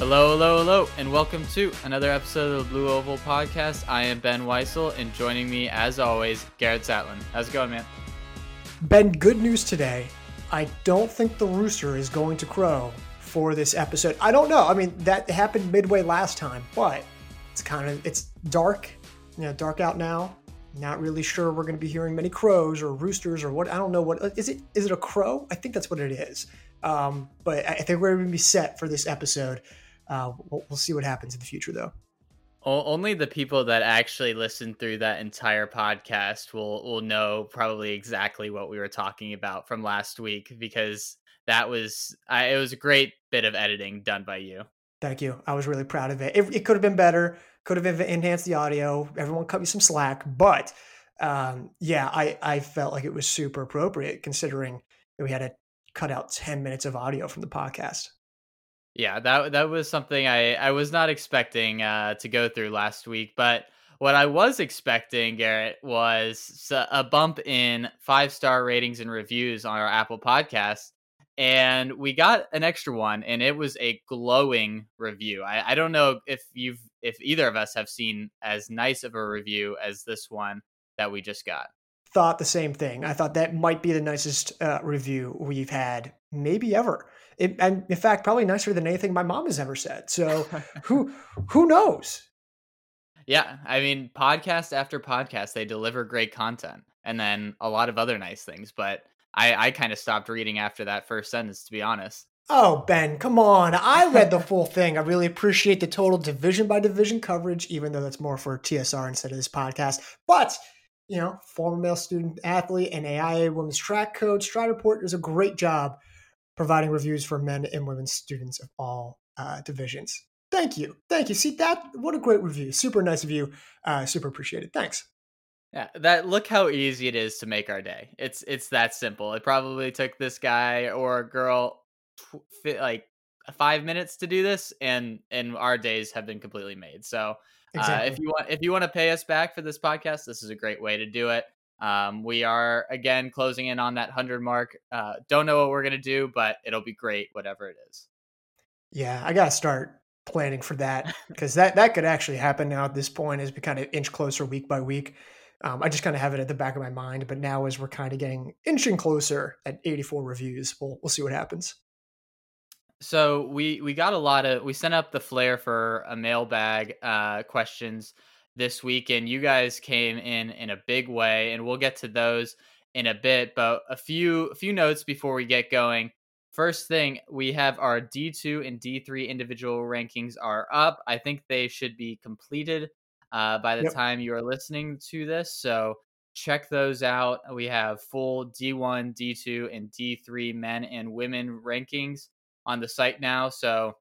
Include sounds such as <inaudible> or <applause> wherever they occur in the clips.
Hello, hello, hello, and welcome to another episode of the Blue Oval Podcast. I am Ben Weissel, and joining me, as always, Garrett Zatlin. How's it going, man? Ben, good news today. I don't think the rooster is going to crow for this episode. I don't know. I mean, that happened midway last time, but it's kind of it's dark, you know, dark out now. Not really sure we're going to be hearing many crows or roosters or what. I don't know what is it. Is it a crow? I think that's what it is. Um, but I think we're going to be set for this episode. Uh, we'll, we'll see what happens in the future, though. Only the people that actually listened through that entire podcast will will know probably exactly what we were talking about from last week because that was I, it was a great bit of editing done by you. Thank you. I was really proud of it. It, it could have been better. Could have enhanced the audio. Everyone cut me some slack, but um, yeah, I I felt like it was super appropriate considering that we had to cut out ten minutes of audio from the podcast. Yeah, that that was something I I was not expecting uh, to go through last week, but what I was expecting, Garrett, was a bump in five star ratings and reviews on our Apple podcast. And we got an extra one, and it was a glowing review. I, I don't know if you've if either of us have seen as nice of a review as this one that we just got. Thought the same thing. I thought that might be the nicest uh, review we've had, maybe ever. It, and in fact, probably nicer than anything my mom has ever said. So <laughs> who who knows? Yeah, I mean, podcast after podcast, they deliver great content, and then a lot of other nice things. But I, I kind of stopped reading after that first sentence, to be honest. Oh, Ben, come on. I read the <laughs> full thing. I really appreciate the total division by division coverage, even though that's more for TSR instead of this podcast. But, you know, former male student athlete and AIA women's track coach, Stride Report does a great job providing reviews for men and women students of all uh, divisions. Thank you. Thank you. See that? What a great review. Super nice of you. Uh, super appreciated. Thanks. Yeah, that look how easy it is to make our day. It's it's that simple. It probably took this guy or girl tw- like five minutes to do this, and and our days have been completely made. So, exactly. uh, if you want if you want to pay us back for this podcast, this is a great way to do it. Um, we are again closing in on that 100 mark. Uh, don't know what we're going to do, but it'll be great, whatever it is. Yeah, I got to start planning for that because that, that could actually happen now at this point as we kind of inch closer week by week. Um, I just kind of have it at the back of my mind, but now as we're kind of getting inching closer at 84 reviews, we'll we'll see what happens. So we we got a lot of we sent up the flare for a mailbag uh, questions this week, and you guys came in in a big way, and we'll get to those in a bit. But a few a few notes before we get going. First thing, we have our D2 and D3 individual rankings are up. I think they should be completed uh, by the yep. time you are listening to this. So check those out. We have full D1, D2, and D3 men and women rankings on the site now. So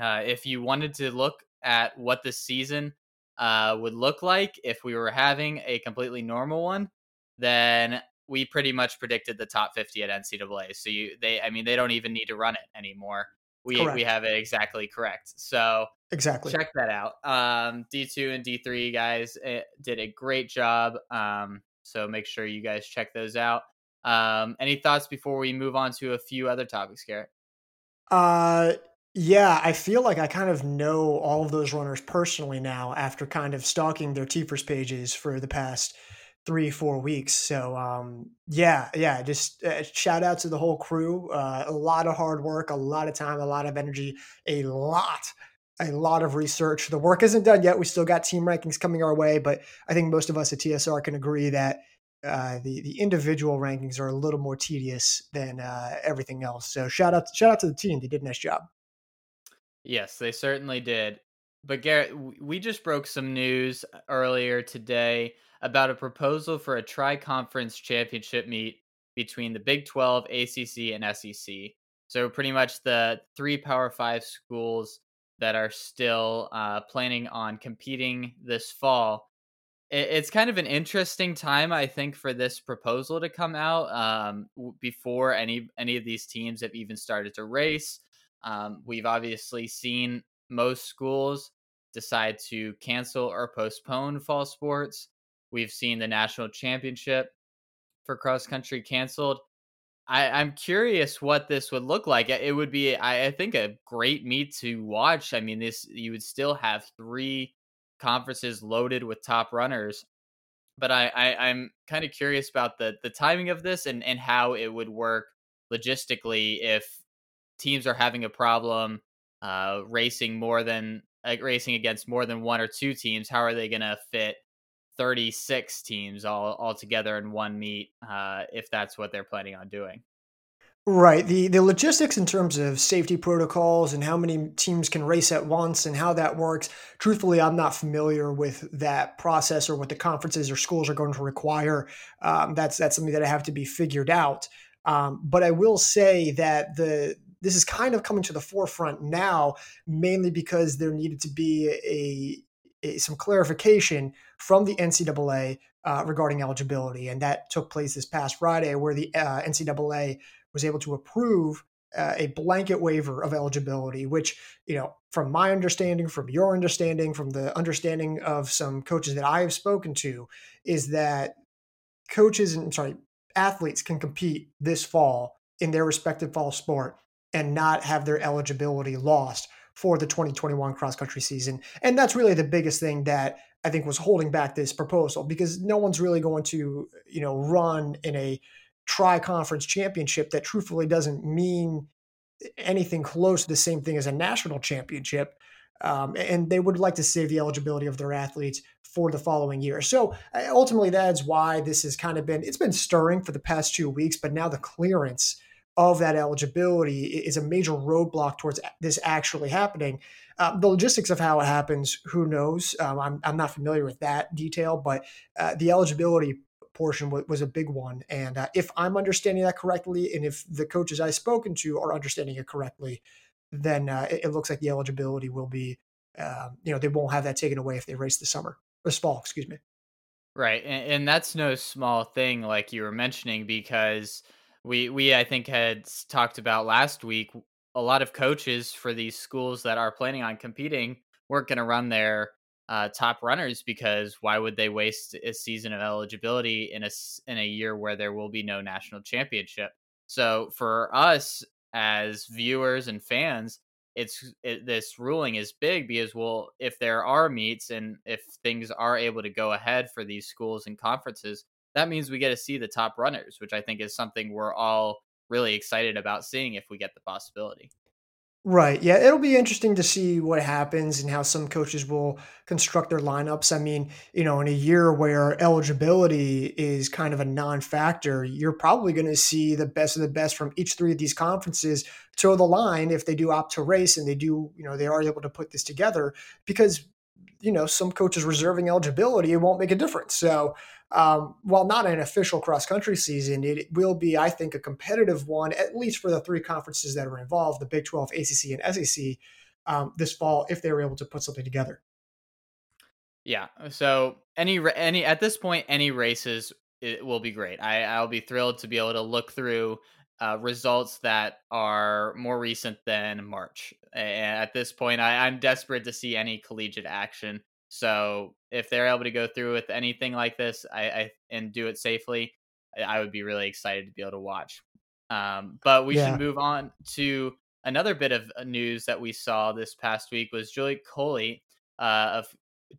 uh, if you wanted to look at what the season uh, would look like if we were having a completely normal one, then we pretty much predicted the top 50 at NCAA. So you, they, I mean, they don't even need to run it anymore. We correct. we have it exactly correct. So exactly check that out. Um, D2 and D3 guys eh, did a great job. Um, so make sure you guys check those out. Um, any thoughts before we move on to a few other topics, Garrett? Uh, yeah, I feel like I kind of know all of those runners personally now after kind of stalking their TFRRS pages for the past three, four weeks. So, um, yeah, yeah, just uh, shout out to the whole crew. Uh, a lot of hard work, a lot of time, a lot of energy, a lot, a lot of research. The work isn't done yet. We still got team rankings coming our way, but I think most of us at TSR can agree that uh, the the individual rankings are a little more tedious than uh, everything else. So shout out shout out to the team; they did a nice job. Yes, they certainly did. But Garrett, we just broke some news earlier today about a proposal for a tri-conference championship meet between the Big 12, ACC, and SEC. So pretty much the three Power Five schools that are still uh, planning on competing this fall. It's kind of an interesting time, I think, for this proposal to come out um, before any any of these teams have even started to race. Um, we've obviously seen most schools decide to cancel or postpone fall sports. We've seen the national championship for cross country canceled. I, am curious what this would look like. It would be, I, I, think, a great meet to watch. I mean, this you would still have three conferences loaded with top runners, but I, I am kind of curious about the the timing of this and and how it would work logistically if teams are having a problem uh, racing more than racing against more than one or two teams. How are they going to fit 36 teams all all together in one meet uh, if that's what they're planning on doing. Right. The the logistics in terms of safety protocols and how many teams can race at once and how that works. Truthfully, I'm not familiar with that process or what the conferences or schools are going to require. Um, that's that's something that I have to be figured out. Um, but I will say that the this is kind of coming to the forefront now, mainly because there needed to be a some clarification from the NCAA uh, regarding eligibility, and that took place this past Friday, where the uh, NCAA was able to approve uh, a blanket waiver of eligibility, which you know, from my understanding, from your understanding, from the understanding of some coaches that I have spoken to, is that coaches and sorry athletes can compete this fall in their respective fall sport and not have their eligibility lost for the 2021 cross country season. And that's really the biggest thing that I think was holding back this proposal because no one's really going to, you know, run in a tri conference championship that truthfully doesn't mean anything close to the same thing as a national championship. Um, and they would like to save the eligibility of their athletes for the following year. So uh, ultimately, that's why this has kind of been it's been stirring for the past two weeks, but now the clearance of that eligibility is a major roadblock towards this actually happening. Uh, the logistics of how it happens, who knows? Um, I'm, I'm not familiar with that detail, but uh, the eligibility portion was, was, a big one. And uh, if I'm understanding that correctly, and if the coaches I've spoken to are understanding it correctly, then uh, it, it, looks like the eligibility will be, um, you know, they won't have that taken away if they race this summer, this fall, excuse me. Right. And, and that's no small thing, like you were mentioning, because – we we I think had talked about last week. A lot of coaches for these schools that are planning on competing weren't going to run their uh, top runners because why would they waste a season of eligibility in a in a year where there will be no national championship? So for us as viewers and fans, it's it, this ruling is big because well, if there are meets and if things are able to go ahead for these schools and conferences, that means we get to see the top runners, which I think is something we're all really excited about seeing if we get the possibility. Right. Yeah, it'll be interesting to see what happens and how some coaches will construct their lineups. I mean, you know, in a year where eligibility is kind of a non-factor, you're probably going to see the best of the best from each three of these conferences toe the line if they do opt to race and they do, you know, they are able to put this together because you know, some coaches reserving eligibility, it won't make a difference. So um, while not an official cross country season, it will be, I think, a competitive one, at least for the three conferences that are involved the Big 12, ACC, and SEC um, this fall, if they were able to put something together. Yeah. So any any at this point, any races it will be great. I I'll be thrilled to be able to look through uh, results that are more recent than March. And at this point, I, I'm desperate to see any collegiate action. So if they're able to go through with anything like this, I, I and do it safely, I would be really excited to be able to watch. Um, but we yeah. should move on to another bit of uh, news that we saw this past week was Julie Culley uh, of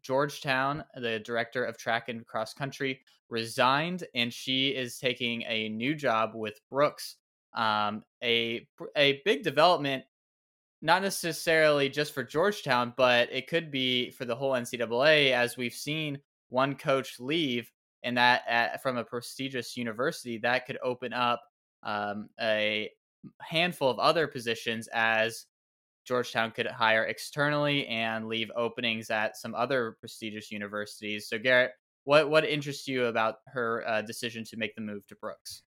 Georgetown, the director of track and cross country, resigned, and she is taking a new job with Brooks. Um, a a big development not necessarily just for Georgetown, but it could be for the whole NCAA, as we've seen one coach leave, and that at, from a prestigious university that could open up um, a handful of other positions as Georgetown could hire externally and leave openings at some other prestigious universities. So, Garrett, what what interests you about her uh, decision to make the move to Brooks?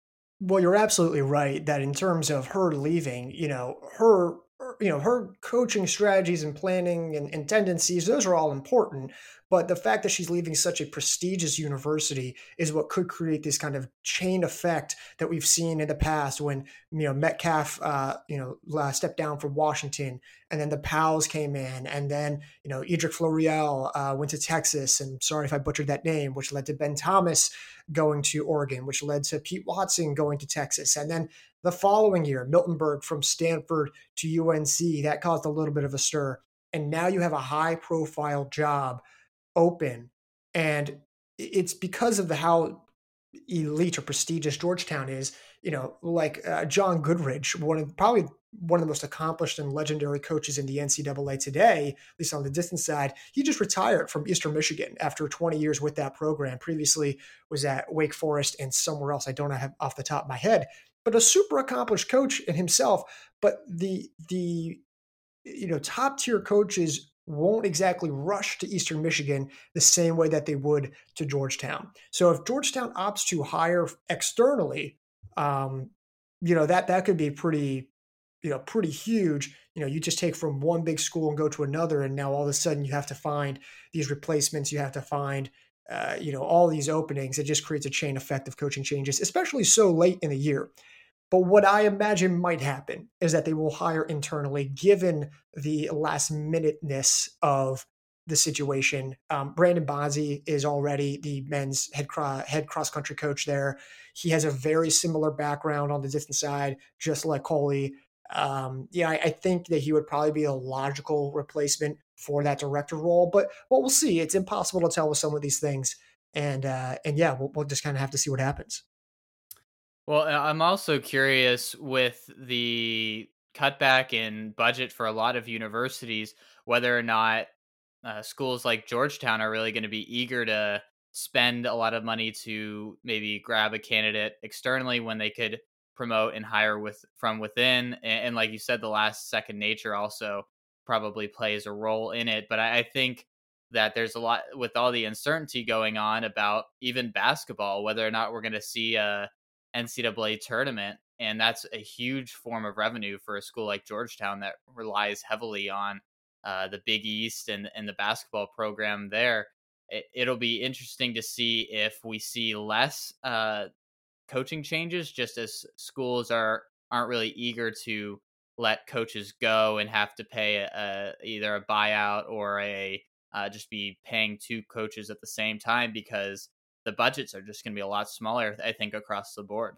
Well, you're absolutely right that in terms of her leaving, you know, her you know her coaching strategies and planning and, and, tendencies those are all important but the fact that she's leaving such a prestigious university is what could create this kind of chain effect that we've seen in the past when you know metcalf uh, you know stepped down from washington and then the Powells came in and then you know edrick floreal uh, went to texas and sorry if i butchered that name which led to ben thomas going to oregon which led to pete watson going to texas and then The following year, Miltenberg from Stanford to UNC, that caused a little bit of a stir. And now you have a high profile job open. And it's because of the how elite or prestigious Georgetown is, you know, like uh, John Goodridge, one of probably one of the most accomplished and legendary coaches in the NCAA today, at least on the distance side. He just retired from Eastern Michigan after 20 years with that program. Previously was at Wake Forest and somewhere else I don't have off the top of my head, but a super accomplished coach in himself. But the the you know top tier coaches won't exactly rush to Eastern Michigan the same way that they would to Georgetown. So if Georgetown opts to hire externally, um, you know that that could be pretty, you know, pretty huge. You know, you just take from one big school and go to another, and now all of a sudden you have to find these replacements. You have to find, uh, you know, all these openings. It just creates a chain effect of coaching changes, especially so late in the year. But what I imagine might happen is that they will hire internally, given the last minuteness of the situation. Um, Brandon Bonsey is already the men's head, cro- head cross country coach there. He has a very similar background on the distance side, just like Culley. Um, yeah, I, I, think that he would probably be a logical replacement for that director role, but but we'll see. It's impossible to tell with some of these things, and uh, and yeah, we'll, we'll just kind of have to see what happens. Well, I'm also curious with the cutback in budget for a lot of universities, whether or not uh, schools like Georgetown are really going to be eager to spend a lot of money to maybe grab a candidate externally when they could promote and hire with from within. And, and like you said, the last second nature also probably plays a role in it. But I, I think that there's a lot with all the uncertainty going on about even basketball, whether or not we're going to see a NCAA tournament. And that's a huge form of revenue for a school like Georgetown that relies heavily on uh, the Big East and, and the basketball program there. It, will be interesting to see if we see less uh, coaching changes, just as schools are aren't really eager to let coaches go and have to pay a, a either a buyout or a uh, just be paying two coaches at the same time because the budgets are just going to be a lot smaller, I think, across the board.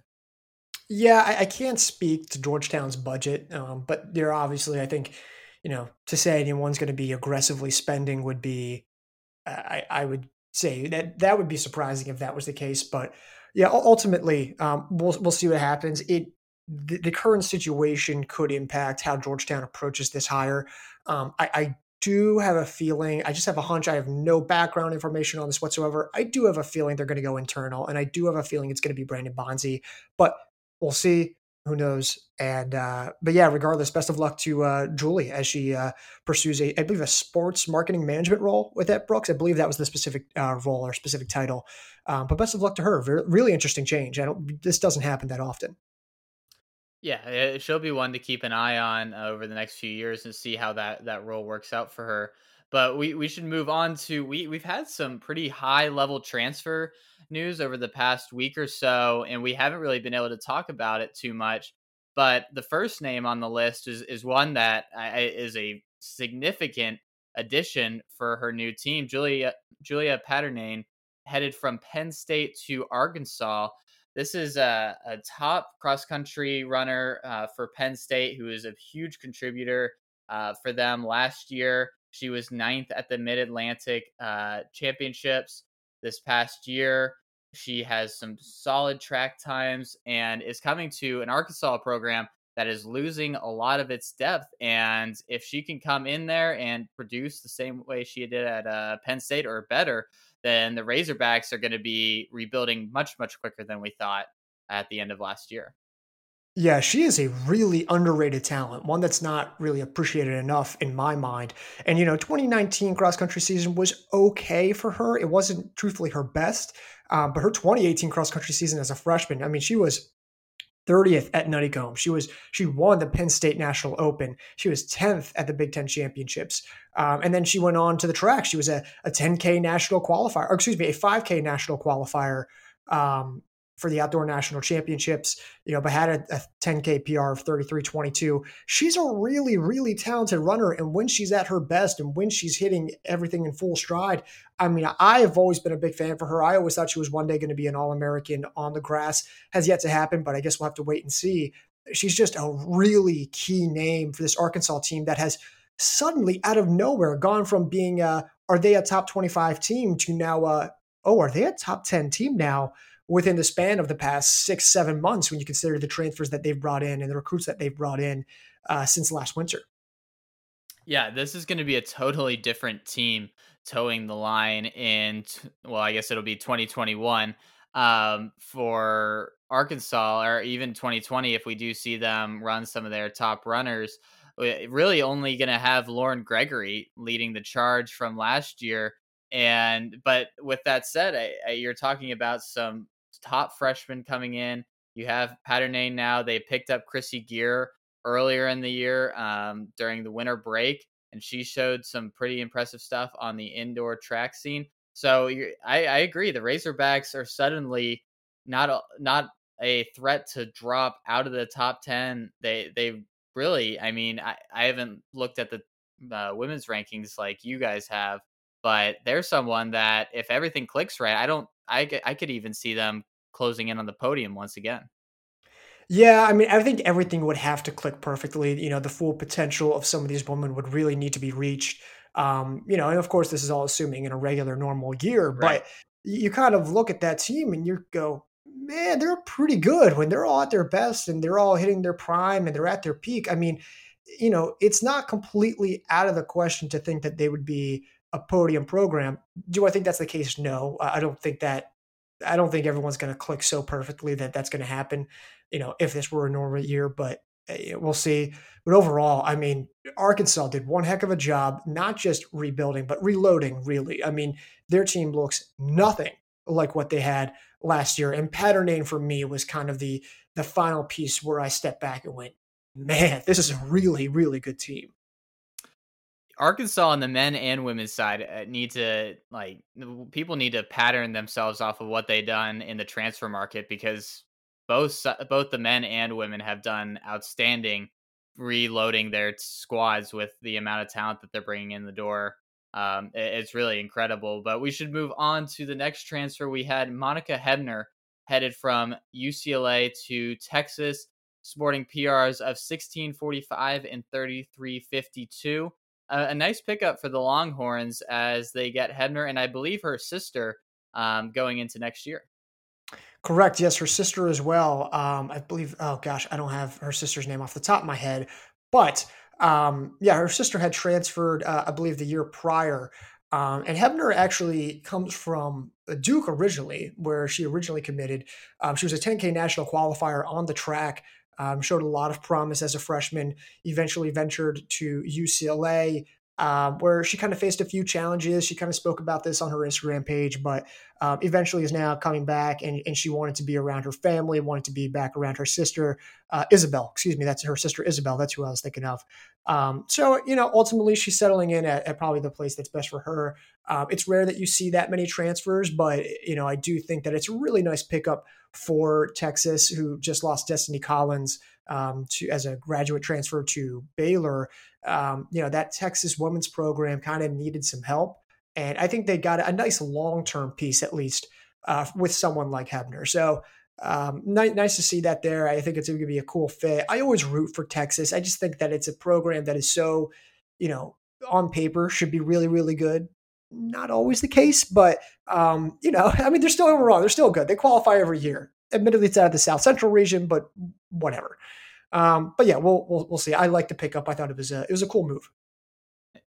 Yeah, I, I can't speak to Georgetown's budget, um, but they're obviously, I think, you know, to say anyone's going to be aggressively spending would be, I, I would say that that would be surprising if that was the case. But yeah, ultimately, um, we'll we'll see what happens. It the, the, current situation could impact how Georgetown approaches this hire. Um, I, I do have a feeling, I just have a hunch. I have no background information on this whatsoever. I do have a feeling they're going to go internal, and I do have a feeling it's going to be Brandon Bonsey, but we'll see. Who knows? And uh, but yeah, regardless, best of luck to uh, Julie as she uh, pursues a, I believe, a sports marketing management role with at Brooks. I believe that was the specific uh, role or specific title. Um, but best of luck to her. Very, really interesting change. I don't. This doesn't happen that often. Yeah, she'll be one to keep an eye on uh, over the next few years and see how that that role works out for her. But we we should move on to we we've had some pretty high level transfer news over the past week or so, and we haven't really been able to talk about it too much. But the first name on the list is is one that is a significant addition for her new team. Julia Julia Paternain headed from Penn State to Arkansas this is a, a top cross country runner uh, for Penn State who is a huge contributor uh, for them last year. She was ninth at the Mid Atlantic uh, Championships this past year. She has some solid track times and is coming to an Arkansas program that is losing a lot of its depth. And if she can come in there and produce the same way she did at uh, Penn State or better, then the Razorbacks are going to be rebuilding much, much quicker than we thought at the end of last year. Yeah, she is a really underrated talent, one that's not really appreciated enough in my mind. And, you know, 2019 cross country season was okay for her. It wasn't truthfully her best, um, but her 2018 cross country season as a freshman, I mean, she was 30th at Nuttycombe. She was she won the Penn State National Open. She was 10th at the Big Ten Championships, um, and then she went on to the track. She was a, a 10K national qualifier, or excuse me, a 5K national qualifier um, for the outdoor national championships, you know, but had a, a 10K PR of 33.22. She's a really, really talented runner. And when she's at her best and when she's hitting everything in full stride, I mean, I have always been a big fan for her. I always thought she was one day going to be an All American on the grass. Has yet to happen, but I guess we'll have to wait and see. she's just a really key name for this Arkansas team that has suddenly out of nowhere gone from being a are they a top 25 team to now uh oh are they a top 10 team now within the span of the past six seven months when you consider the transfers that they've brought in and the recruits that they've brought in uh, since last winter yeah this is going to be a totally different team towing the line in well i guess it'll be 2021 um, for arkansas or even 2020 if we do see them run some of their top runners really only going to have Lauren Gregory leading the charge from last year. And but with that said, I, I, you're talking about some top freshmen coming in. You have Paternain now. They picked up Krissy Gear earlier in the year um, during the winter break, and she showed some pretty impressive stuff on the indoor track scene. So I, I agree. The Razorbacks are suddenly not a, not a threat to drop out of the top ten. They they really, I mean, I, I haven't looked at the uh, women's rankings like you guys have, but there's someone that if everything clicks right, I don't, I, I could even see them closing in on the podium once again. Yeah, I mean, I think everything would have to click perfectly. You know, the full potential of some of these women would really need to be reached. Um, you know, and of course, this is all assuming in a regular, normal year, right. but you kind of look at that team and you go, man, they're pretty good when they're all at their best and they're all hitting their prime and they're at their peak. I mean, you know, it's not completely out of the question to think that they would be a podium program. Do I think that's the case? No, I don't think that. I don't think everyone's going to click so perfectly that that's going to happen. You know, if this were a normal year, but eh, we'll see. But overall, I mean, Arkansas did one heck of a job, not just rebuilding, but reloading, really. I mean, their team looks nothing like what they had last year. And Paternain for me was kind of the the final piece where I stepped back and went, man, this is a really, really good team. Arkansas on the men and women's side uh, need to like people need to pattern themselves off of what they've done in the transfer market because both both the men and women have done outstanding reloading their squads with the amount of talent that they're bringing in the door um, it's really incredible. But we should move on to the next transfer. We had Monica Hebner headed from UCLA to Texas, sporting PRs of 1645 and 3352. Uh, a nice pickup for the Longhorns as they get Hebner and I believe her sister um, going into next year. Correct. Yes, her sister as well. Um, I believe. Oh gosh, I don't have her sister's name off the top of my head, but um, yeah, her sister had transferred, uh, I believe, the year prior. Um, and Hebner actually comes from Duke originally, where she originally committed. Um, she was a 10K national qualifier on the track, um, showed a lot of promise as a freshman, eventually ventured to UCLA, um, where she kind of faced a few challenges. She kind of spoke about this on her Instagram page, but um, eventually is now coming back and, and she wanted to be around her family, wanted to be back around her sister, uh, Isabel. Excuse me, that's her sister Isabel. That's who I was thinking of. Um, so, you know, ultimately she's settling in at, at, probably the place that's best for her. Um, it's rare that you see that many transfers, but, you know, I do think that it's a really nice pickup for Texas, who just lost Destiny Collins um, to as a graduate transfer to Baylor. Um, you know that Texas women's program kind of needed some help, and I think they got a nice long term piece at least uh, with someone like Hebner. So. Um, nice, nice to see that there. I think it's going to be a cool fit. I always root for Texas. I just think that it's a program that is so, you know, on paper should be really, really good not always the case, but um, you know, <laughs> I mean, they're still wrong. They're still good. They qualify every year admittedly it's out of the South Central region, but whatever. Um, but yeah, we'll, we'll we'll see. I like the pickup. I thought it was a it was a cool move.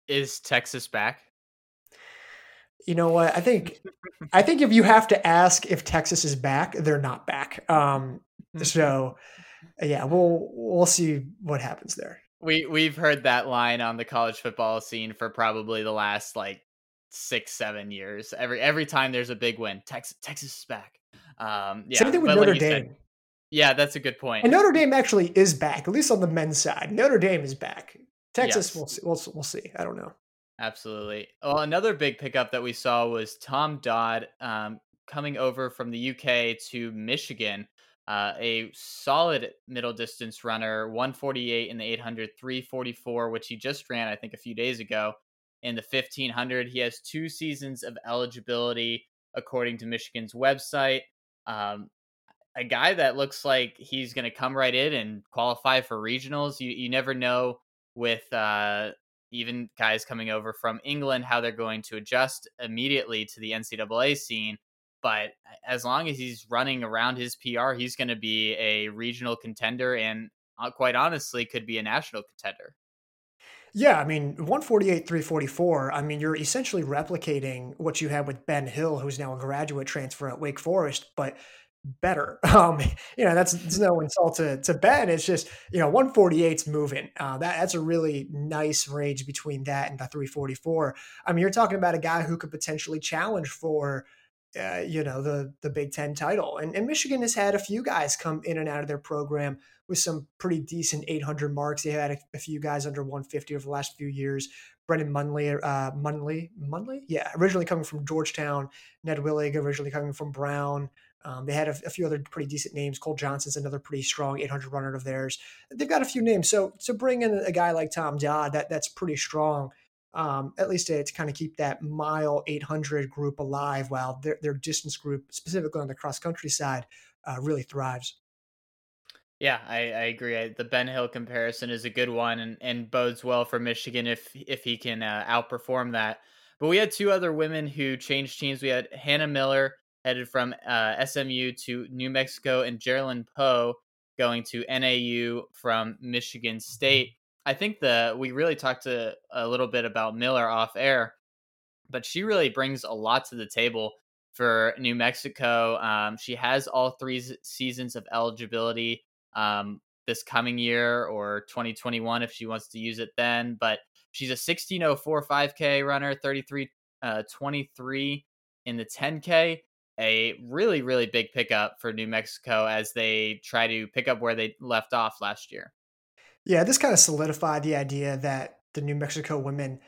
Is Texas back? You know what? I think I think if you have to ask if Texas is back, they're not back. Um, so yeah, we'll we'll see what happens there. We we've heard that line on the college football scene for probably the last like six seven years. Every every time there's a big win, Texas Texas is back. Um, yeah, Same thing with Notre like Dame. Said, yeah, that's a good point. And Notre Dame actually is back, at least on the men's side. Notre Dame is back. Texas, yes. we'll, see, we'll we'll see. I don't know. Absolutely. Well, another big pickup that we saw was Tom Dodd um, coming over from the UK to Michigan. Uh, a solid middle distance runner, 148 in the 800, 344, which he just ran, I think, a few days ago in the 1500. He has two seasons of eligibility according to Michigan's website. Um, a guy that looks like he's going to come right in and qualify for regionals. You you never know with uh, even guys coming over from England how they're going to adjust immediately to the NCAA scene. But as long as he's running around his PR, he's going to be a regional contender and uh, quite honestly could be a national contender. Yeah, I mean, 148, 344. I mean, you're essentially replicating what you had with Ben Hill, who's now a graduate transfer at Wake Forest, but better. <laughs> Um, you know, that's, no insult to, to Ben. It's just, you know, 148's moving. Uh, that, that's a really nice range between that and the 344. I mean, you're talking about a guy who could potentially challenge for, uh, you know, the the Big Ten title. And, and Michigan has had a few guys come in and out of their program with some pretty decent 800 marks. They had a, a few guys under 150 over the last few years. Brendan Munley, uh, Munley, Munley, yeah, originally coming from Georgetown. Ned Willig, originally coming from Brown. Um, they had a, a, few other pretty decent names. Cole Johnson's another pretty strong 800 runner of theirs. They've got a few names. So to bring in a guy like Tom Dodd, that that's pretty strong. Um, at least to, to, kind of keep that mile 800 group alive while their, their distance group, specifically on the cross country side, uh, really thrives. Yeah, I, I agree. the Ben Hill comparison is a good one and, and bodes well for Michigan if if he can uh, outperform that. But we had two other women who changed teams. We had Hannah Miller headed from uh, SMU to New Mexico, and Geraldine Poe going to NAU from Michigan State. I think the we really talked to a little bit about Miller off air, but she really brings a lot to the table for New Mexico. Um, she has all three seasons of eligibility um, this coming year or 2021 if she wants to use it then. But she's a 1604 5K runner, 33 uh, 23 in the 10K. A really, really big pickup for New Mexico as they try to pick up where they left off last year. Yeah, this kind of solidified the idea that the New Mexico women.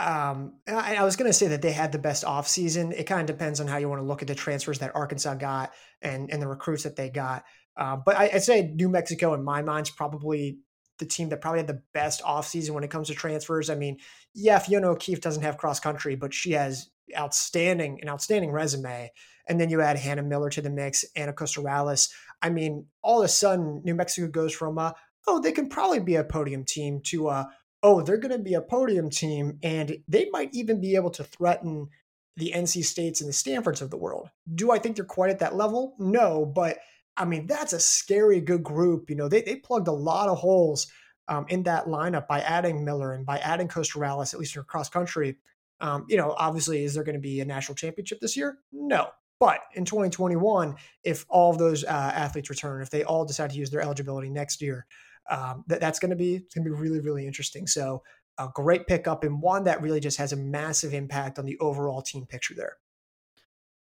Um, I, I was going to say that they had the best offseason. It kind of depends on how you want to look at the transfers that Arkansas got and and the recruits that they got. Uh, but I, would say New Mexico, in my mind, is probably the team that probably had the best offseason when it comes to transfers. I mean, yeah, Fiona O'Keeffe doesn't have cross country, but she has outstanding an outstanding resume. And then you add Hannah Miller to the mix, Anna Costarales. I mean, all of a sudden, New Mexico goes from a, oh, they can probably be a podium team to a, oh, they're going to be a podium team, and they might even be able to threaten the NC States and the Stanfords of the world. Do I think they're quite at that level? No, but – I mean, that's a scary good group. You know, they, they plugged a lot of holes um, in that lineup by adding Miller and by adding Costarales, at least in cross country. Um, you know, obviously, is there going to be a national championship this year? No. But in 2021, if all of those uh, athletes return, if they all decide to use their eligibility next year, um, that, that's going to be going to be really really interesting. So a great pickup and one that really just has a massive impact on the overall team picture there.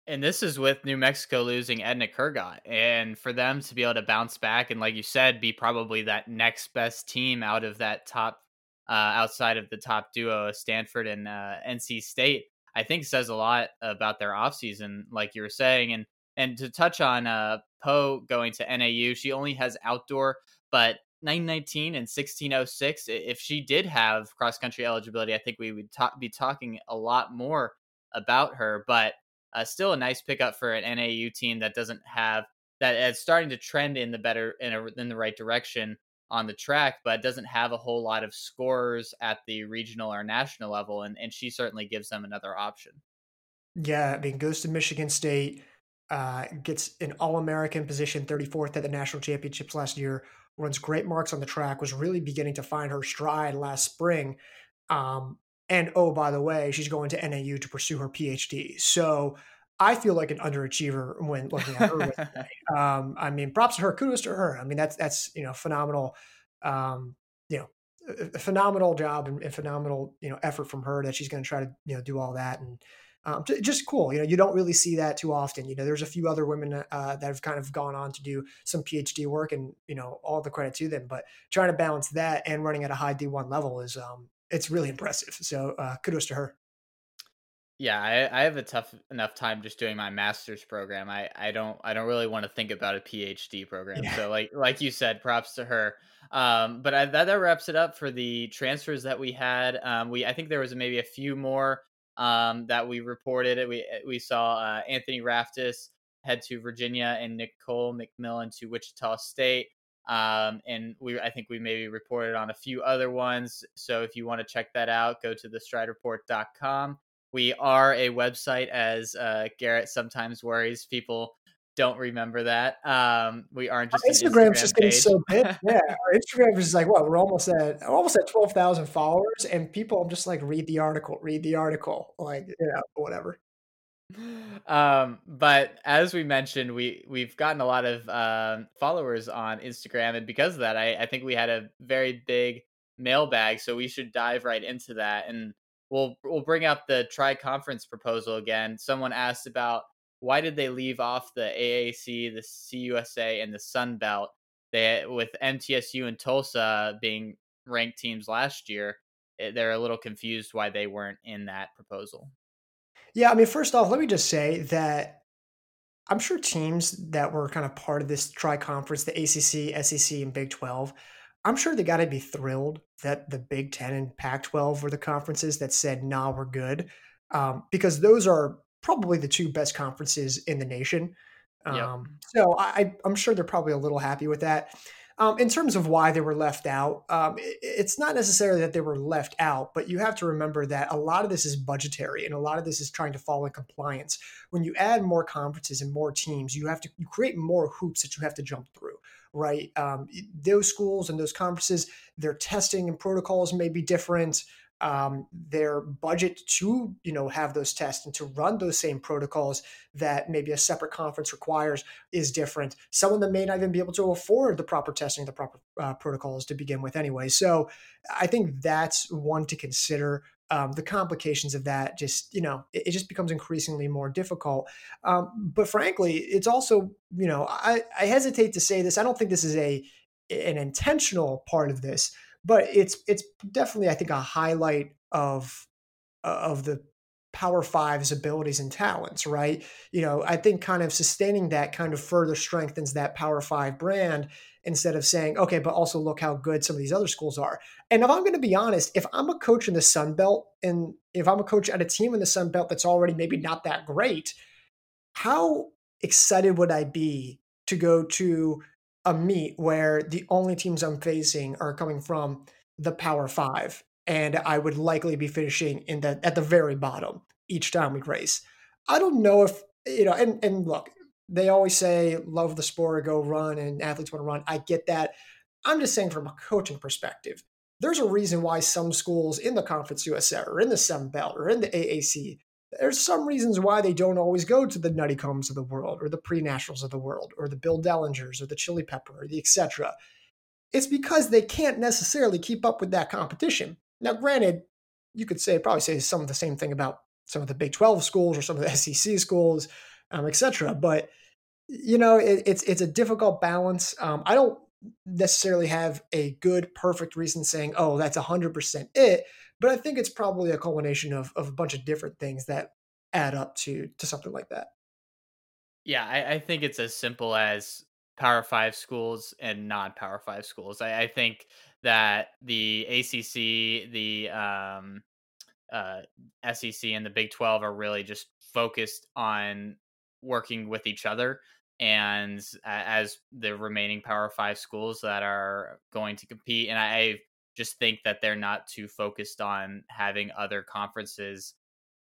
And this is with New Mexico losing Edna Kurgat. And for them to be able to bounce back and, like you said, be probably that next best team out of that top, uh, outside of the top duo, Stanford and uh, NC State, I think says a lot about their offseason, like you were saying. And and to touch on uh, Poe going to NAU, she only has outdoor, but 919 and 1606, if she did have cross country eligibility, I think we would ta- be talking a lot more about her. But uh, still a nice pickup for an NAU team that doesn't have that is starting to trend in the better in, a, in the right direction on the track, but doesn't have a whole lot of scorers at the regional or national level, and and she certainly gives them another option. Yeah, I mean, goes to Michigan State, uh, gets an All American position, 34th at the national championships last year, runs great marks on the track, was really beginning to find her stride last spring. Um, and oh, by the way, she's going to NAU to pursue her PhD. So I feel like an underachiever when looking at her. <laughs> um, I mean, props to her. Kudos to her. I mean, that's that's you know phenomenal. Um, you know, a, phenomenal job and, and, phenomenal you know effort from her that she's going to try to you know do all that and um, just cool. You know, you don't really see that too often. You know, there's a few other women uh, that have kind of gone on to do some PhD work, and you know, all the credit to them. But trying to balance that and running at a high D1 level is um, it's really impressive. So uh, kudos to her. Yeah, I, I have a tough enough time just doing my master's program. I, I don't I don't really want to think about a PhD program. Yeah. So like like you said, props to her. Um, but I, that that wraps it up for the transfers that we had. Um, we I think there was maybe a few more um, that we reported. We we saw uh, Anthony Raftis head to Virginia and Nicole McMillan to Wichita State. Um, and we, I think we maybe reported on a few other ones. So if you want to check that out, go to thestridereport.com. We are a website, as uh, Garrett sometimes worries people don't remember that. Um, we aren't just Instagram's Instagram just getting page. so big. <laughs> Yeah, our Instagram is like what we're almost at almost at twelve thousand followers, and people I'm just like read the article, read the article, like you know whatever. Um, but as we mentioned, we we've gotten a lot of um, followers on Instagram, and because of that, I, I think we had a very big mailbag. So we should dive right into that, and we'll we'll bring up the tri conference proposal again. Someone asked about why did they leave off the AAC, the CUSA, and the Sun Belt? They with MTSU and Tulsa being ranked teams last year, eh, they're a little confused why they weren't in that proposal. Yeah, I mean, first off, let me just say that I'm sure teams that were kind of part of this tri conference, the ACC, SEC, and Big 12, I'm sure they got to be thrilled that the Big 10 and Pac 12 were the conferences that said, nah, we're good. Um, because those are probably the two best conferences in the nation. Um, yep. So I, I'm sure they're probably a little happy with that. Um, in terms of why they were left out, um, it, it's not necessarily that they were left out, but you have to remember that a lot of this is budgetary and a lot of this is trying to follow in compliance. When you add more conferences and more teams, you have to you create more hoops that you have to jump through, right? Um, those schools and those conferences, their testing and protocols may be different um, their budget to you know have those tests and to run those same protocols that maybe a separate conference requires is different. Some of them may not even be able to afford the proper testing, the proper uh, protocols to begin with, anyway. So I think that's one to consider. Um, the complications of that just you know it, it just becomes increasingly more difficult um, but frankly it's also you know I, I hesitate to say this i don't think this is a an intentional part of this but it's it's definitely I think a highlight of of the Power Five's abilities and talents, right? You know, I think kind of sustaining that kind of further strengthens that Power Five brand instead of saying, okay, but also look how good some of these other schools are. And if I'm going to be honest, if I'm a coach in the Sun Belt and if I'm a coach at a team in the Sun Belt that's already maybe not that great, how excited would I be to go to a meet where the only teams I'm facing are coming from the Power Five, and I would likely be finishing in the at the very bottom each time we race. I don't know if you know, and and look, they always say love the sport, go run, and athletes want to run. I get that. I'm just saying from a coaching perspective, there's a reason why some schools in the Conference USA or in the Sun Belt or in the AAC there's some reasons why they don't always go to the Nuttycombes of the world or the pre-nationals of the world or the Bill Dellingers or the Chili Pepper or the etc. It's because they can't necessarily keep up with that competition. Now, granted, you could say probably say some of the same thing about some of the Big 12 schools or some of the <laughs> SEC schools, um, etc. But you know, it, it's it's a difficult balance. Um, I don't necessarily have a good, perfect reason saying, "Oh, that's hundred percent it." But I think it's probably a culmination of, of a bunch of different things that add up to to something like that. Yeah, I, I think it's as simple as Power Five schools and non Power Five schools. I, I, think that the ACC, the um, uh, SEC, and the Big Twelve are really just focused on working with each other and as the remaining Power Five schools that are going to compete. And I, just think that they're not too focused on having other conferences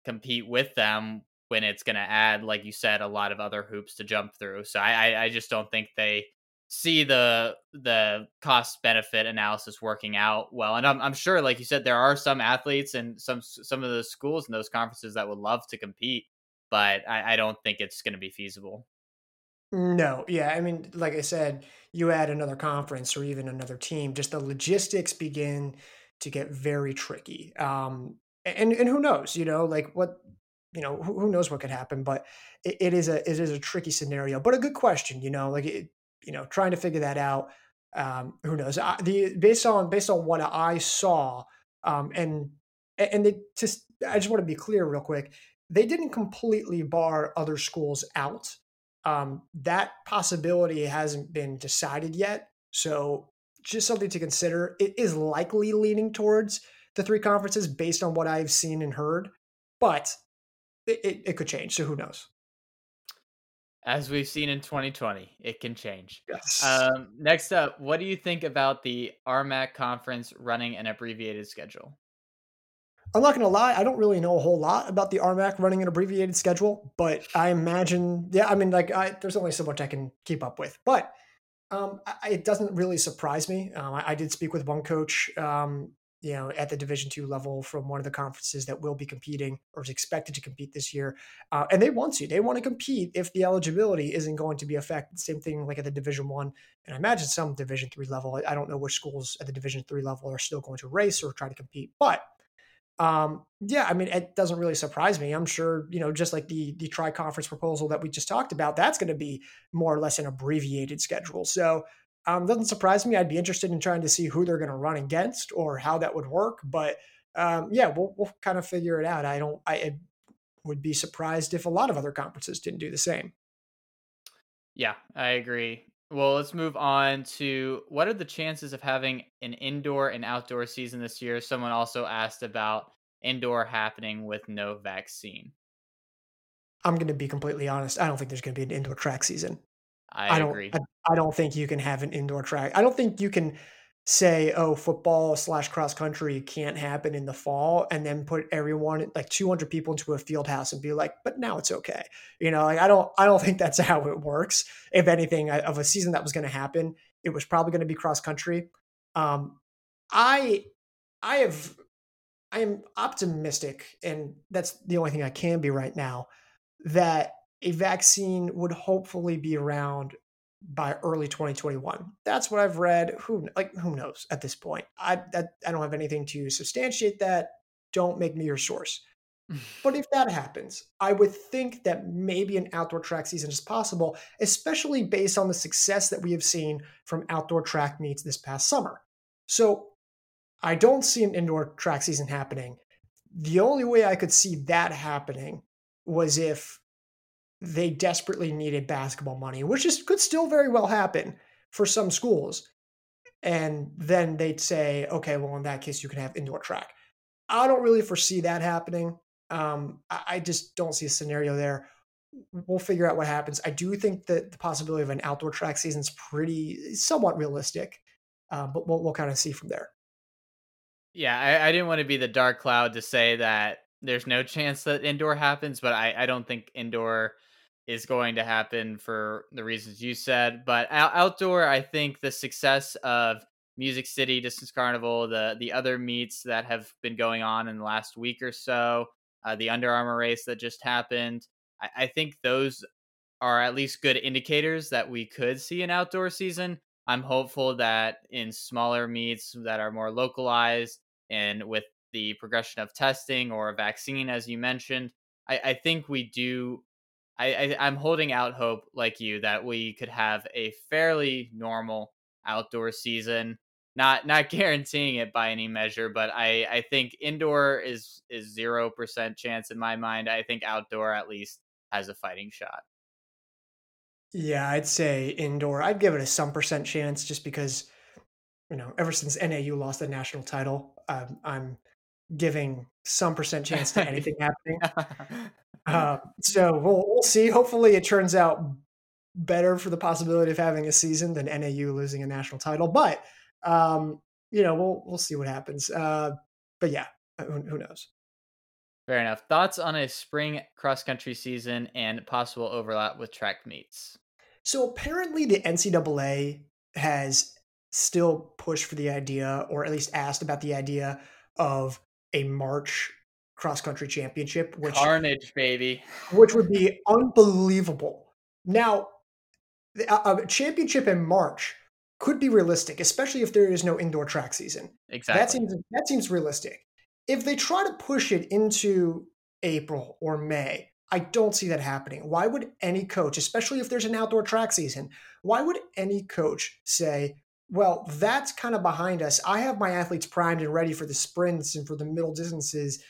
compete with them when it's going to add, like you said, a lot of other hoops to jump through. So I, I just don't think they see the the cost benefit analysis working out well. And I'm, I'm sure, like you said, there are some athletes and some some of the schools in those conferences that would love to compete, but I, I don't think it's going to be feasible. No, yeah. I mean, like I said, you add another conference or even another team, just the logistics begin to get very tricky. Um, and and who knows, you know, like what, you know, who, who knows what could happen, but it, it is a it is a tricky scenario, but a good question, you know, like it, you know, trying to figure that out. Um, who knows? I, the based on based on what I saw, um, and and they just I just want to be clear real quick. They didn't completely bar other schools out um, that possibility hasn't been decided yet. So just something to consider. It is likely leaning towards the three conferences based on what I've seen and heard, but it, it, it could change. So who knows? As we've seen in 2020, it can change. Yes. Um, next up, what do you think about the RMAC conference running an abbreviated schedule? I'm not going to lie, I don't really know a whole lot about the RMAC running an abbreviated schedule, but I imagine, yeah, I mean, like, I, there's only so much I can keep up with. But um, I, it doesn't really surprise me. Um, I, I, did speak with one coach, um, you know, at the Division two level from one of the conferences that will be competing or is expected to compete this year, uh, and they want to. They want to compete if the eligibility isn't going to be affected. Same thing like at the Division one, and I imagine some Division three level. I, I don't know which schools at the Division three level are still going to race or try to compete, but um, yeah, I mean, it doesn't really surprise me. I'm sure, you know, just like the the tri conference proposal that we just talked about, that's going to be more or less an abbreviated schedule. So, um, doesn't surprise me. I'd be interested in trying to see who they're going to run against or how that would work. But um, yeah, we'll we'll kind of figure it out. I don't. I, I would be surprised if a lot of other conferences didn't do the same. Yeah, I agree. Well, let's move on to what are the chances of having an indoor and outdoor season this year? Someone also asked about indoor happening with no vaccine. I'm going to be completely honest. I don't think there's going to be an indoor track season. I, I don't. agree. I, I, don't think you can have an indoor track. I don't think you can say, oh, football slash cross country can't happen in the fall, and then put everyone like 200 people into a field house and be like, but now it's okay. You know, like I don't, I don't <laughs> think that's how it works. If anything, of a season that was going to happen, it was probably going to be cross country. Um, I, I have, I am optimistic, and that's the only thing I can be right now. That a vaccine would hopefully be around by early 2021. That's what I've read. Who like who knows at this point? I that, I don't have anything to substantiate that. Don't make me your source. but if that happens, I would think that maybe an outdoor track season is possible, especially based on the success that we have seen from outdoor track meets this past summer. So I don't see an indoor track season happening. The only way I could see that happening was if they desperately needed basketball money, which is could still very well happen for some schools. And then they'd say, okay, well, in that case, you can have indoor track. I don't really foresee that happening. Um, I, just don't see a scenario there. We'll figure out what happens. I do think that the possibility of an outdoor track season is pretty somewhat realistic, uh, but we'll, we'll kind of see from there. Yeah, I, I, didn't want to be the dark cloud to say that there's no chance that indoor happens, but I, I don't think indoor is going to happen for the reasons you said. But out- outdoor, I think the success of Music City, Distance Carnival, the the other meets that have been going on in the last week or so, uh, the Under Armour race that just happened, I, I think those are at least good indicators that we could see an outdoor season. I'm hopeful that in smaller meets that are more localized and with the progression of testing or a vaccine, as you mentioned, I, I think we do I, I am holding out hope like you that we could have a fairly normal outdoor season. Not not <laughs> guaranteeing it by any measure, but I I think indoor is is zero percent chance in my mind. I think outdoor at least has a fighting shot. Yeah, I'd say indoor. I'd give it a some percent chance just because, you know, ever since NAU lost the national title, um, I'm giving some percent chance to <laughs> anything happening. <laughs> Uh, so we'll, we'll see. Hopefully, it turns out better for the possibility of having a season than NAU losing a national title. But um, you know, we'll we'll see what happens. Uh, but yeah, uh, who, who knows? Fair enough. Thoughts on a spring cross country season and possible overlap with track meets? So apparently, the NCAA has still pushed for the idea, or at least asked about the idea of a March cross country championship, which carnage, baby, which would be unbelievable. Now, a, championship in March could be realistic, especially if there is no indoor track season. Exactly. That seems that seems realistic. If they try to push it into April or May, I don't see that happening. Why would any coach, especially if there's an outdoor track season, why would any coach say, well, that's kind of behind us. I have my athletes primed and ready for the sprints and for the middle distances.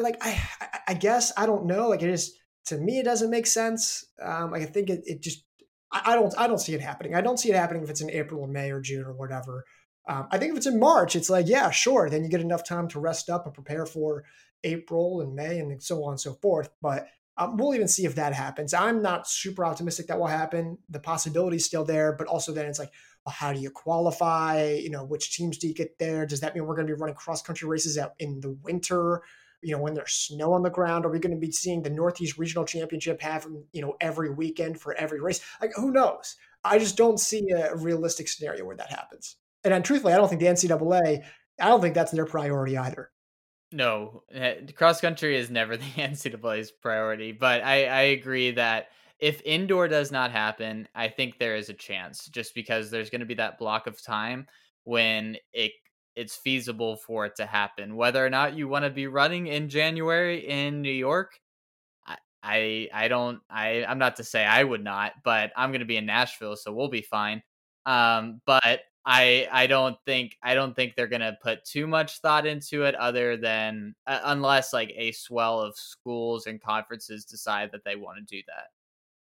Like, I, I guess I don't know. Like, it is to me, it doesn't make sense. Um, I think it, it just, I, I, don't, I don't see it happening. I don't see it happening if it's in April or May or June or whatever. Um, I think if it's in March, it's like, yeah, sure. Then you get enough time to rest up and prepare for April and May and so on and so forth. But Um, we'll even see if that happens. I'm not super optimistic that will happen. The possibility is still there, but also then it's like, well, how do you qualify? You know, which teams do you get there? Does that mean we're going to be running cross country races out in the winter? You know, when there's snow on the ground, are we going to be seeing the Northeast Regional Championship happen? You know, every weekend for every race? Like, who knows? I just don't see a realistic scenario where that happens. And truthfully, I don't think the NCAA. I don't think that's their priority either. No, eh, cross country is never <laughs> the NCAA's priority, but I, I agree that if indoor does not happen, I think there is a chance just because there's going to be that block of time when it it's feasible for it to happen. Whether or not you want to be running in January in New York, I I, I don't I I'm not to say I would not, but I'm going to be in Nashville, so we'll be fine. Um, but I I don't think I don't think they're gonna put too much thought into it, other than uh, unless like a swell of schools and conferences decide that they want to do that.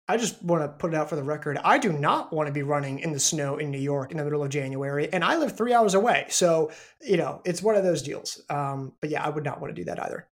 I just want to put it out for the record. I do not want to be running in the snow in New York in the middle of January, and I live three hours away. So you know, it's one of those deals. Um, but yeah, I would not want to do that either.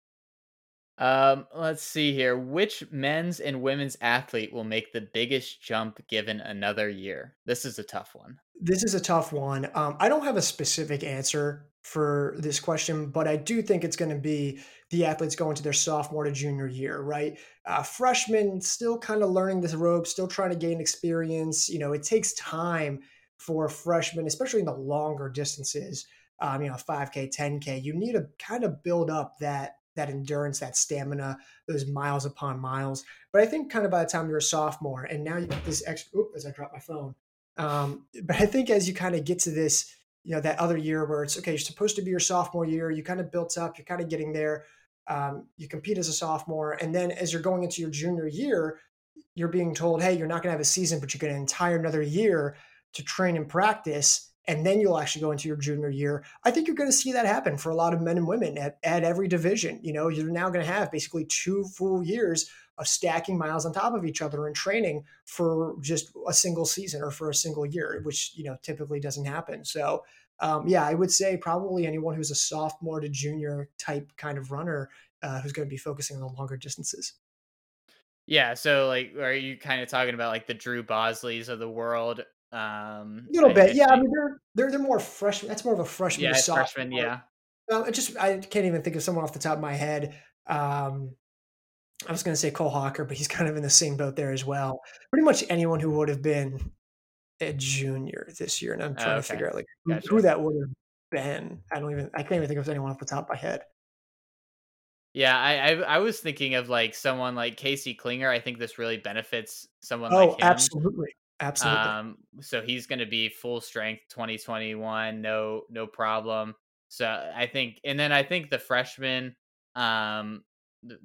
Um, let's see here. Which men's and women's athlete will make the biggest jump given another year? This is a tough one. This is a tough one. Um, I don't have a specific answer for this question, but I do think it's going to be the athletes going to their sophomore to junior year, right? Uh, freshmen still kind of learning the ropes, still trying to gain experience. You know, it takes time for freshmen, especially in the longer distances. Um, you know, 5K, 10K. You need to kind of build up that that endurance, that stamina, those miles upon miles. But I think kind of by the time you're a sophomore, and now you get this extra. As I drop my phone. Um, but I think as you kind of get to this, you know, that other year where it's okay, you're supposed to be your sophomore year, you kind of built up, you're kind of getting there. Um, you compete as a sophomore, and then as you're going into your junior year, you're being told, hey, you're not going to have a season, but you get an entire another year to train and practice and then you'll actually go into your junior year. I think you're going to see that happen for a lot of men and women at, at every division. You know, you're now going to have basically two full years of stacking miles on top of each other and training for just a single season or for a single year, which, you know, typically doesn't happen. So, um, yeah, I would say probably anyone who's a sophomore to junior type kind of runner uh, who's going to be focusing on the longer distances. Yeah, so like, are you kind of talking about like the Drew Bosleys of the world? Um, a little I, bit, I yeah. I mean, they're they're they're more freshman. That's more of a freshman. Yeah, freshman. Yeah. Uh, I just I can't even think of someone off the top of my head. Um, I was going to say Cole Hocker, but he's kind of in the same boat there as well. Pretty much anyone who would have been a junior this year, and I'm trying oh, okay. to figure out like gotcha. who that would have been. I don't even I can't even think of anyone off the top of my head. Yeah, I, I, I was thinking of like someone like Casey Clinger. I think this really benefits someone oh, like him. absolutely. Absolutely. Um, so he's going to be full strength 2021, no no problem. So I think, and then I think the freshmen um,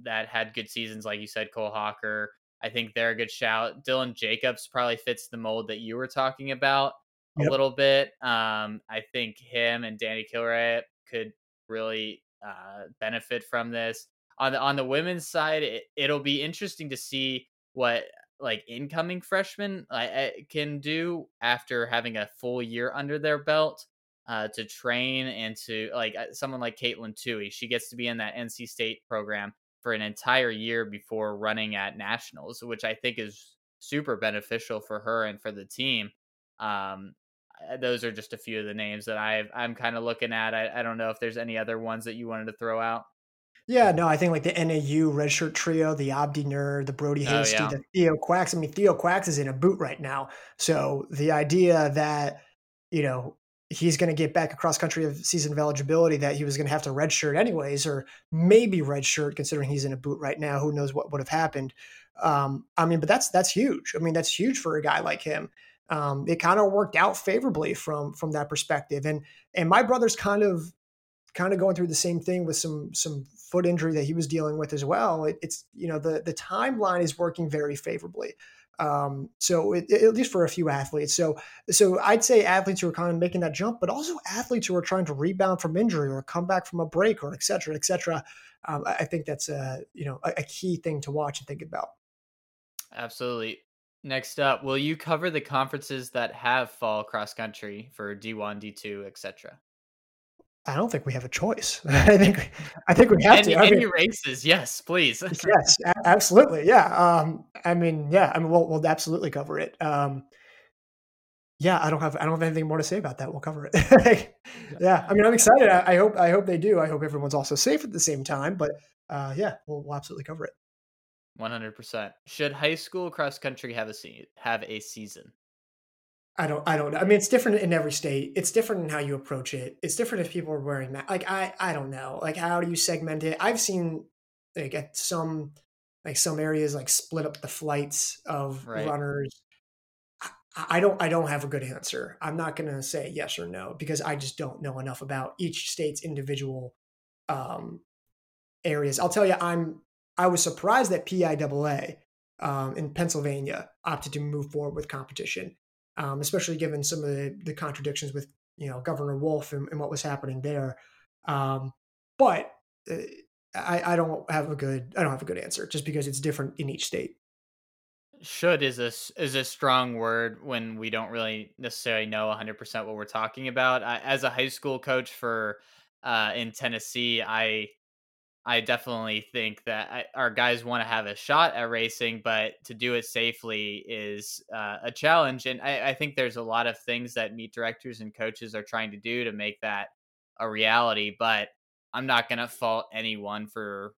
that had good seasons, like you said, Cole Hocker, I think they're a good shout. Dylan Jacobs probably fits the mold that you were talking about yep. a little bit. Um, I think him and Danny Kilray could really uh, benefit from this. On the on the women's side, it, it'll be interesting to see what like incoming freshmen uh, can do after having a full year under their belt uh, to train and to like uh, someone like Katelyn Tuohy. She gets to be in that NC State program for an entire year before running at nationals, which I think is super beneficial for her and for the team. Um, those are just a few of the names that i I'm kind of looking at. I, I don't know if there's any other ones that you wanted to throw out. Yeah, no, I think like the NAU redshirt trio, the Abdi Nur, the Brody oh, Hasty, oh, yeah. the Theo Quax. I mean, Theo Quax is in a boot right now. So the idea that, you know, he's going to get back across country of season of eligibility that he was going to have to redshirt anyways, or maybe redshirt considering he's in a boot right now. Who knows what would have happened? Um, I mean, but that's that's huge. I mean, that's huge for a guy like him. Um, it kind of worked out favorably from from that perspective, and and my brother's kind of kind of going through the same thing with some some foot injury that he was dealing with as well. It, it's you know the the timeline is working very favorably. Um, so it, at least for a few athletes. So so I'd say athletes who are kind of making that jump, but also athletes who are trying to rebound from injury or come back from a break or et cetera, et cetera. Um, I think that's a you know a, a key thing to watch and think about. Absolutely. Next up, will you cover the conferences that have fall cross country for D1, D2, etc.? I don't think we have a choice. <laughs> I think I think we have any, to. I any mean, races, yes, please. <laughs> yes, a- absolutely. Yeah. Um, I mean, yeah. I mean, we'll we'll absolutely cover it. Um, yeah, I don't have I don't have anything more to say about that. We'll cover it. <laughs> yeah. I mean, I'm excited. I, I hope I hope they do. I hope everyone's also safe at the same time. But uh, yeah, we'll we'll absolutely cover it. One hundred percent. Should high school cross country have a se- have a season? I don't I don't know. I mean, it's different in every state. It's different in how you approach it. It's different if people are wearing that. Like I I don't know. Like how do you segment it? I've seen like at some like some areas like split up the flights of Right. runners. I, I don't I don't have a good answer. I'm not gonna say yes or no because I just don't know enough about each state's individual um areas. I'll tell you, I'm I was surprised that PIAA um, in Pennsylvania opted to move forward with competition, um, especially given some of the, the contradictions with you know Governor Wolf and, and what was happening there. Um, but uh, I, I don't have a good I don't have a good answer just because it's different in each state. Should is a is a strong word when we don't really necessarily know one hundred percent what we're talking about. I, as a high school coach for uh, in Tennessee, I I definitely think that I, our guys want to have a shot at racing, but to do it safely is uh, a challenge. And I, I think there's a lot of things that meet directors and coaches are trying to do to make that a reality. But I'm not going to fault anyone for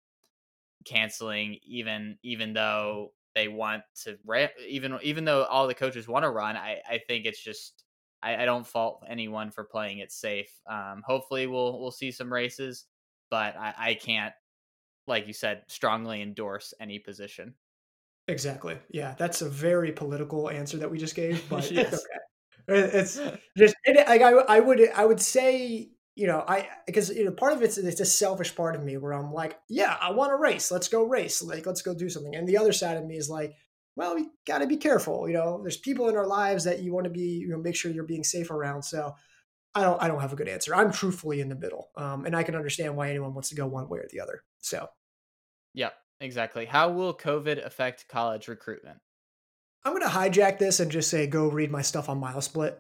canceling, even even though they want to ra- even even though all the coaches want to run. I I think it's just. I, I don't fault anyone for playing it safe. Um, hopefully, we'll we'll see some races but I, I can't, like you said, strongly endorse any position. Exactly. Yeah, that's a very political answer that we just gave, <laughs> but it's okay. It's just it, like I, I would I would say you know I because you know part of it's it's a selfish part of me where I'm like yeah I want to race let's go race like let's go do something and the other side of me is like well we got to be careful you know there's people in our lives that you want to be you know make sure you're being safe around so I don't I don't have a good answer I'm truthfully in the middle um, and I can understand why anyone wants to go one way or the other so Yep. Exactly. How will COVID affect college recruitment? I'm going to hijack this and just say go read my stuff on MileSplit.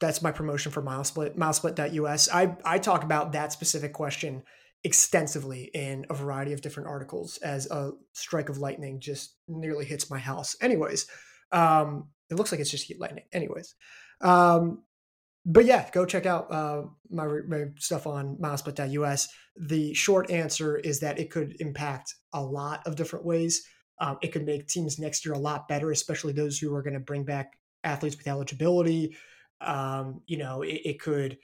That's my promotion for MileSplit, milesplit.us. I, I talk about that specific question extensively in a variety of different articles as a strike of lightning just nearly hits my house. Anyways, um, it looks like it's just heat lightning. Anyways, um, but yeah, go check out uh, my, my stuff on milesplit.us. The short answer is that it could impact a lot of different ways. Um, it could make teams next year a lot better, especially those who are going to bring back athletes with eligibility. Um, you know, it, it could,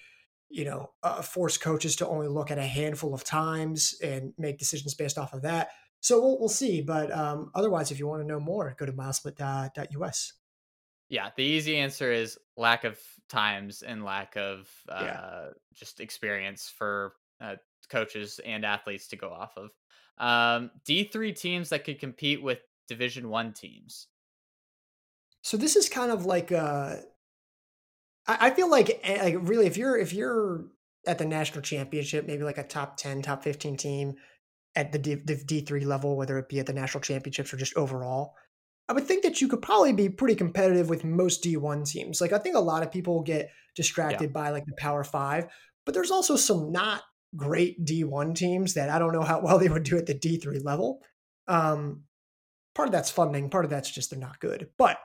you know, uh, force coaches to only look at a handful of times and make decisions based off of that. So we'll, we'll see. But um, otherwise, if you want to know more, go to milesplit.us. Yeah, the easy answer is lack of times and lack of Yeah. uh, just experience for uh, coaches and athletes to go off of. Um, D three teams that could compete with Division one teams. So this is kind of like uh I I feel like eh, like really if you're if you're at the national championship, maybe like a top 10, top 15 team at the D, the D3 level, whether it be at the national championships or just overall, I would think that you could probably be pretty competitive with most D1 teams. Like I think a lot of people get Yeah. distracted by like the Power 5, but there's also some not great D1 teams that I don't know how well they would do at the D3 level. Um part of that's funding, part of that's just they're not good. But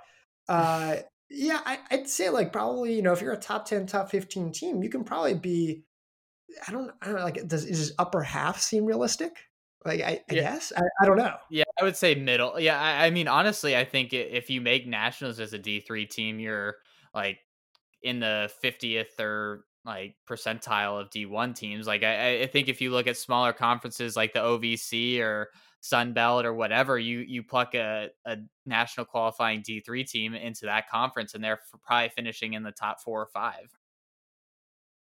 uh, <laughs> yeah, I, I'd say like probably you know if you're a top ten, top fifteen team, you can probably be. I don't. I don't know, like. Does is upper half seem realistic? Like I, I Yeah. guess I, I don't know. Yeah, I would say middle. Yeah, I, I mean, honestly, I think if you make nationals as a D three team, you're like in the fiftieth or like percentile of D one teams. Like, I, I- think if you look at smaller conferences like the OVC or Sun Belt or whatever, you you pluck a, a national qualifying D three team into that conference, and they're probably finishing in the top four or five.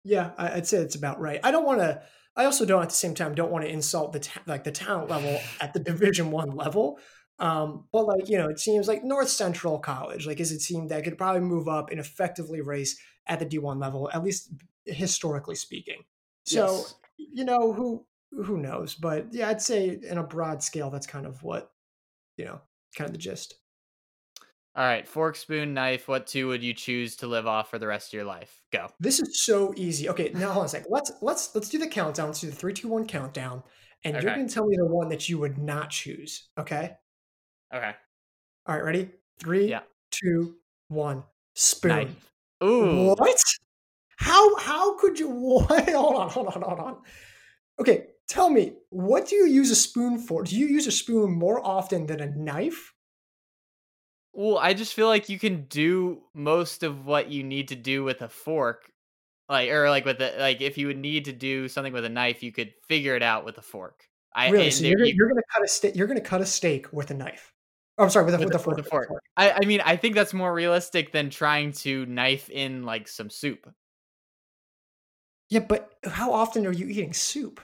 Yeah, I'd say it's about right. I don't want to. I also don't at the same time don't want to insult the ta- like the talent level at the <laughs> Division One level. Um, but like you know, it seems like North Central College like is a team that could probably move up and effectively race at the D one level, at least historically speaking. So Yes. you know who who knows, but yeah, I'd say in a broad scale, that's kind of what you know, kind of the gist. All right, fork, spoon, knife. What two would you choose to live off for the rest of your life? Go. This is so easy. Okay, now hold on a second. Let's let's let's do the countdown. Let's do the three, two, one countdown, and you're gonna tell me the one that you would not choose. Okay. Okay. All right. Ready? Three, Yeah. two, one. Spoon. Knife. Ooh. What? How how could you? <laughs> What? Hold on, hold on, hold on. Okay, tell me, what do you use a spoon for? Do you use a spoon more often than a knife? Well, I just feel like you can do most of what you need to do with a fork, like or like with a like if you would need to do something with a knife, you could figure it out with a fork. I Really? So you're, gonna- you- you're gonna cut a steak. You're gonna cut a steak with a knife. Oh, I'm sorry, with a, with, with, a fork. with a fork. I, I mean, I think that's more realistic than trying to knife in like some soup. Yeah, but how often are you eating soup?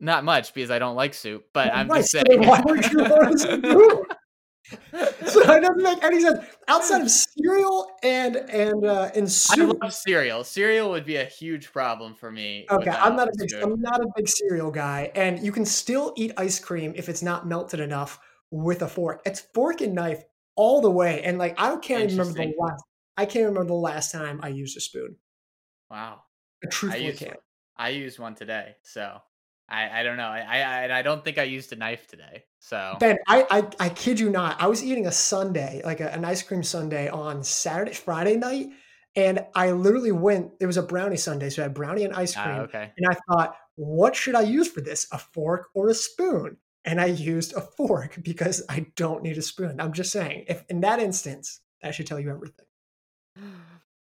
Not much because I don't like soup, but I'm Right, just saying. then <laughs> why would you want <laughs> spoon? So it doesn't make any sense. Outside of cereal and and uh, and I love cereal. Cereal would be a huge problem for me. Okay, I'm not a big. I'm not a big cereal guy, and you can still eat ice cream if it's not melted enough with a fork. It's fork and knife all the way, and like I can't even remember the last. I can't remember the last time I used a spoon. Wow. I I truthfully used can't. I used one today, so I I don't know. I I I don't think I used a knife today. So Ben, I, I I kid you not. I was eating a sundae, like a, an ice cream sundae on Saturday, Friday night, and I literally went. It was a brownie sundae, so I had brownie and ice Ah, cream. okay. And I thought, what should I use for this? A fork or a spoon? And I used a fork because I don't need a spoon. I'm just saying, if in that instance, that should tell you everything.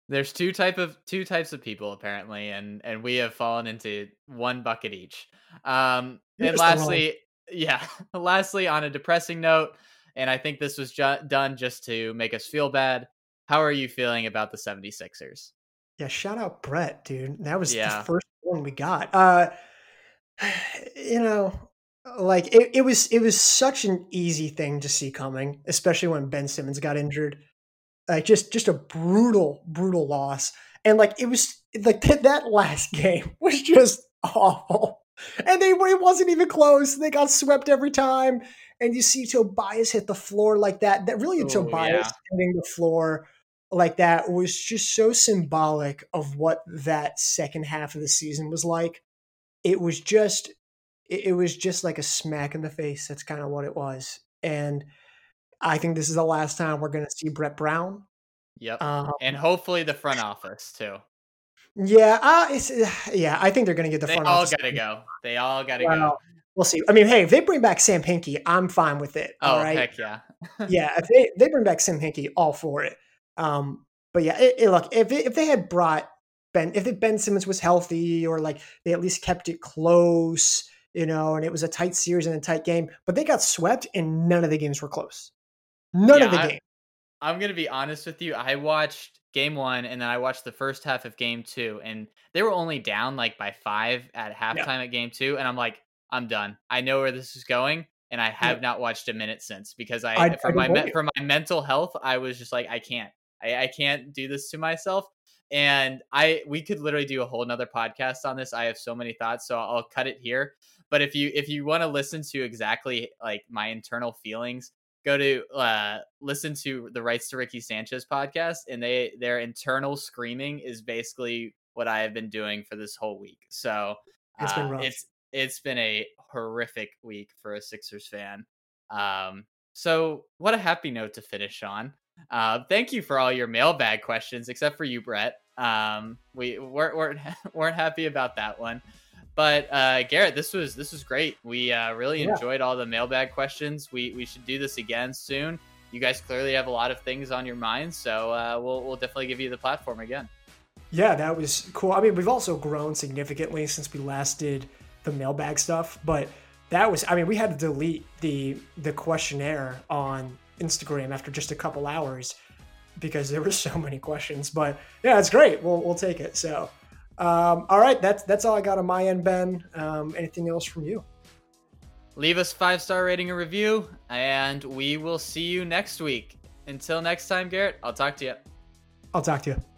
There's two type of two types of people apparently, and and we have fallen into one bucket each. Um, <laughs> You're and just the wrong- lastly, <laughs> yeah, lastly, on a depressing note, and I think this was ju- done just to make us feel bad. How are you feeling about the 76ers? Yeah, shout out Brett, dude. That was Yeah. the first one we got. Uh <sighs> you know, like it, it was it was such an easy thing to see coming, especially when Ben Simmons got injured. Like just just a brutal, brutal loss. And like it was like that, that last <laughs> game was just awful. And they it wasn't even close. They got swept every time. And you see Tobias hit the floor like that. That really Ooh, Tobias yeah. hitting the floor like that was just so symbolic of what that second half of the season was like. It was just it was just like a smack in the face. That's kind of what it was. And I think this is the last time we're going to see Brett Brown. Yep. Um, and hopefully the front office too. yeah, uh, it's, yeah. I think they're going to get the They front all office. gotta go. They all gotta go. Well, We'll see. I mean, hey, if they bring back Sam Hinkie, I'm fine with it. Oh all right. heck yeah. <laughs> yeah, if they, they bring back Sam Hinkie, all for it. Um, but yeah, it, it- look, if it, if they had brought Ben, if Ben Simmons was healthy, or like they at least kept it close, you know, and it was a tight series and a tight game, but they got swept, and none of the games were close. None of Yeah, the I- games. I'm gonna be honest with you. I watched game one and then I watched the first half of game two, and they were only down like by five at halftime at game two, and I'm like, I'm done. I know where this is going, and I have not watched a minute since because I, I- for I my me- for my mental health, I was just like, I can't, I, I can't do this to myself. And I we could literally do a whole nother podcast on this. I have so many thoughts, so I'll cut it here. But if you if you want to listen to exactly like my internal feelings, go to uh listen to the rights to ricky sanchez podcast and they their internal screaming is basically what i have been doing for this whole week. So It's been uh, rough. it's it's been a horrific week for a sixers fan. Um so what a happy note to finish on. Uh thank you for all your mailbag questions except for you brett. Um we weren't weren't, <laughs> weren't happy about that one but uh, Garrett, this was this was great. We uh, really Yeah. enjoyed all the mailbag questions. We we should do this again soon. You guys clearly have a lot of things on your minds, so uh, we'll we'll definitely give you the platform again. Yeah, that was cool. I mean, we've also grown significantly since we last did the mailbag stuff, but that was I mean, we had to delete the the questionnaire on Instagram after just a couple hours because there were <laughs> so many questions. But yeah, it's great. We'll we'll take it. So um, all right, that's that's all I got on my end, Ben. Um, anything else from you? Leave us five star rating and review, and we will see you next week. Until next time, Garrett, I'll talk to you. I'll talk to you.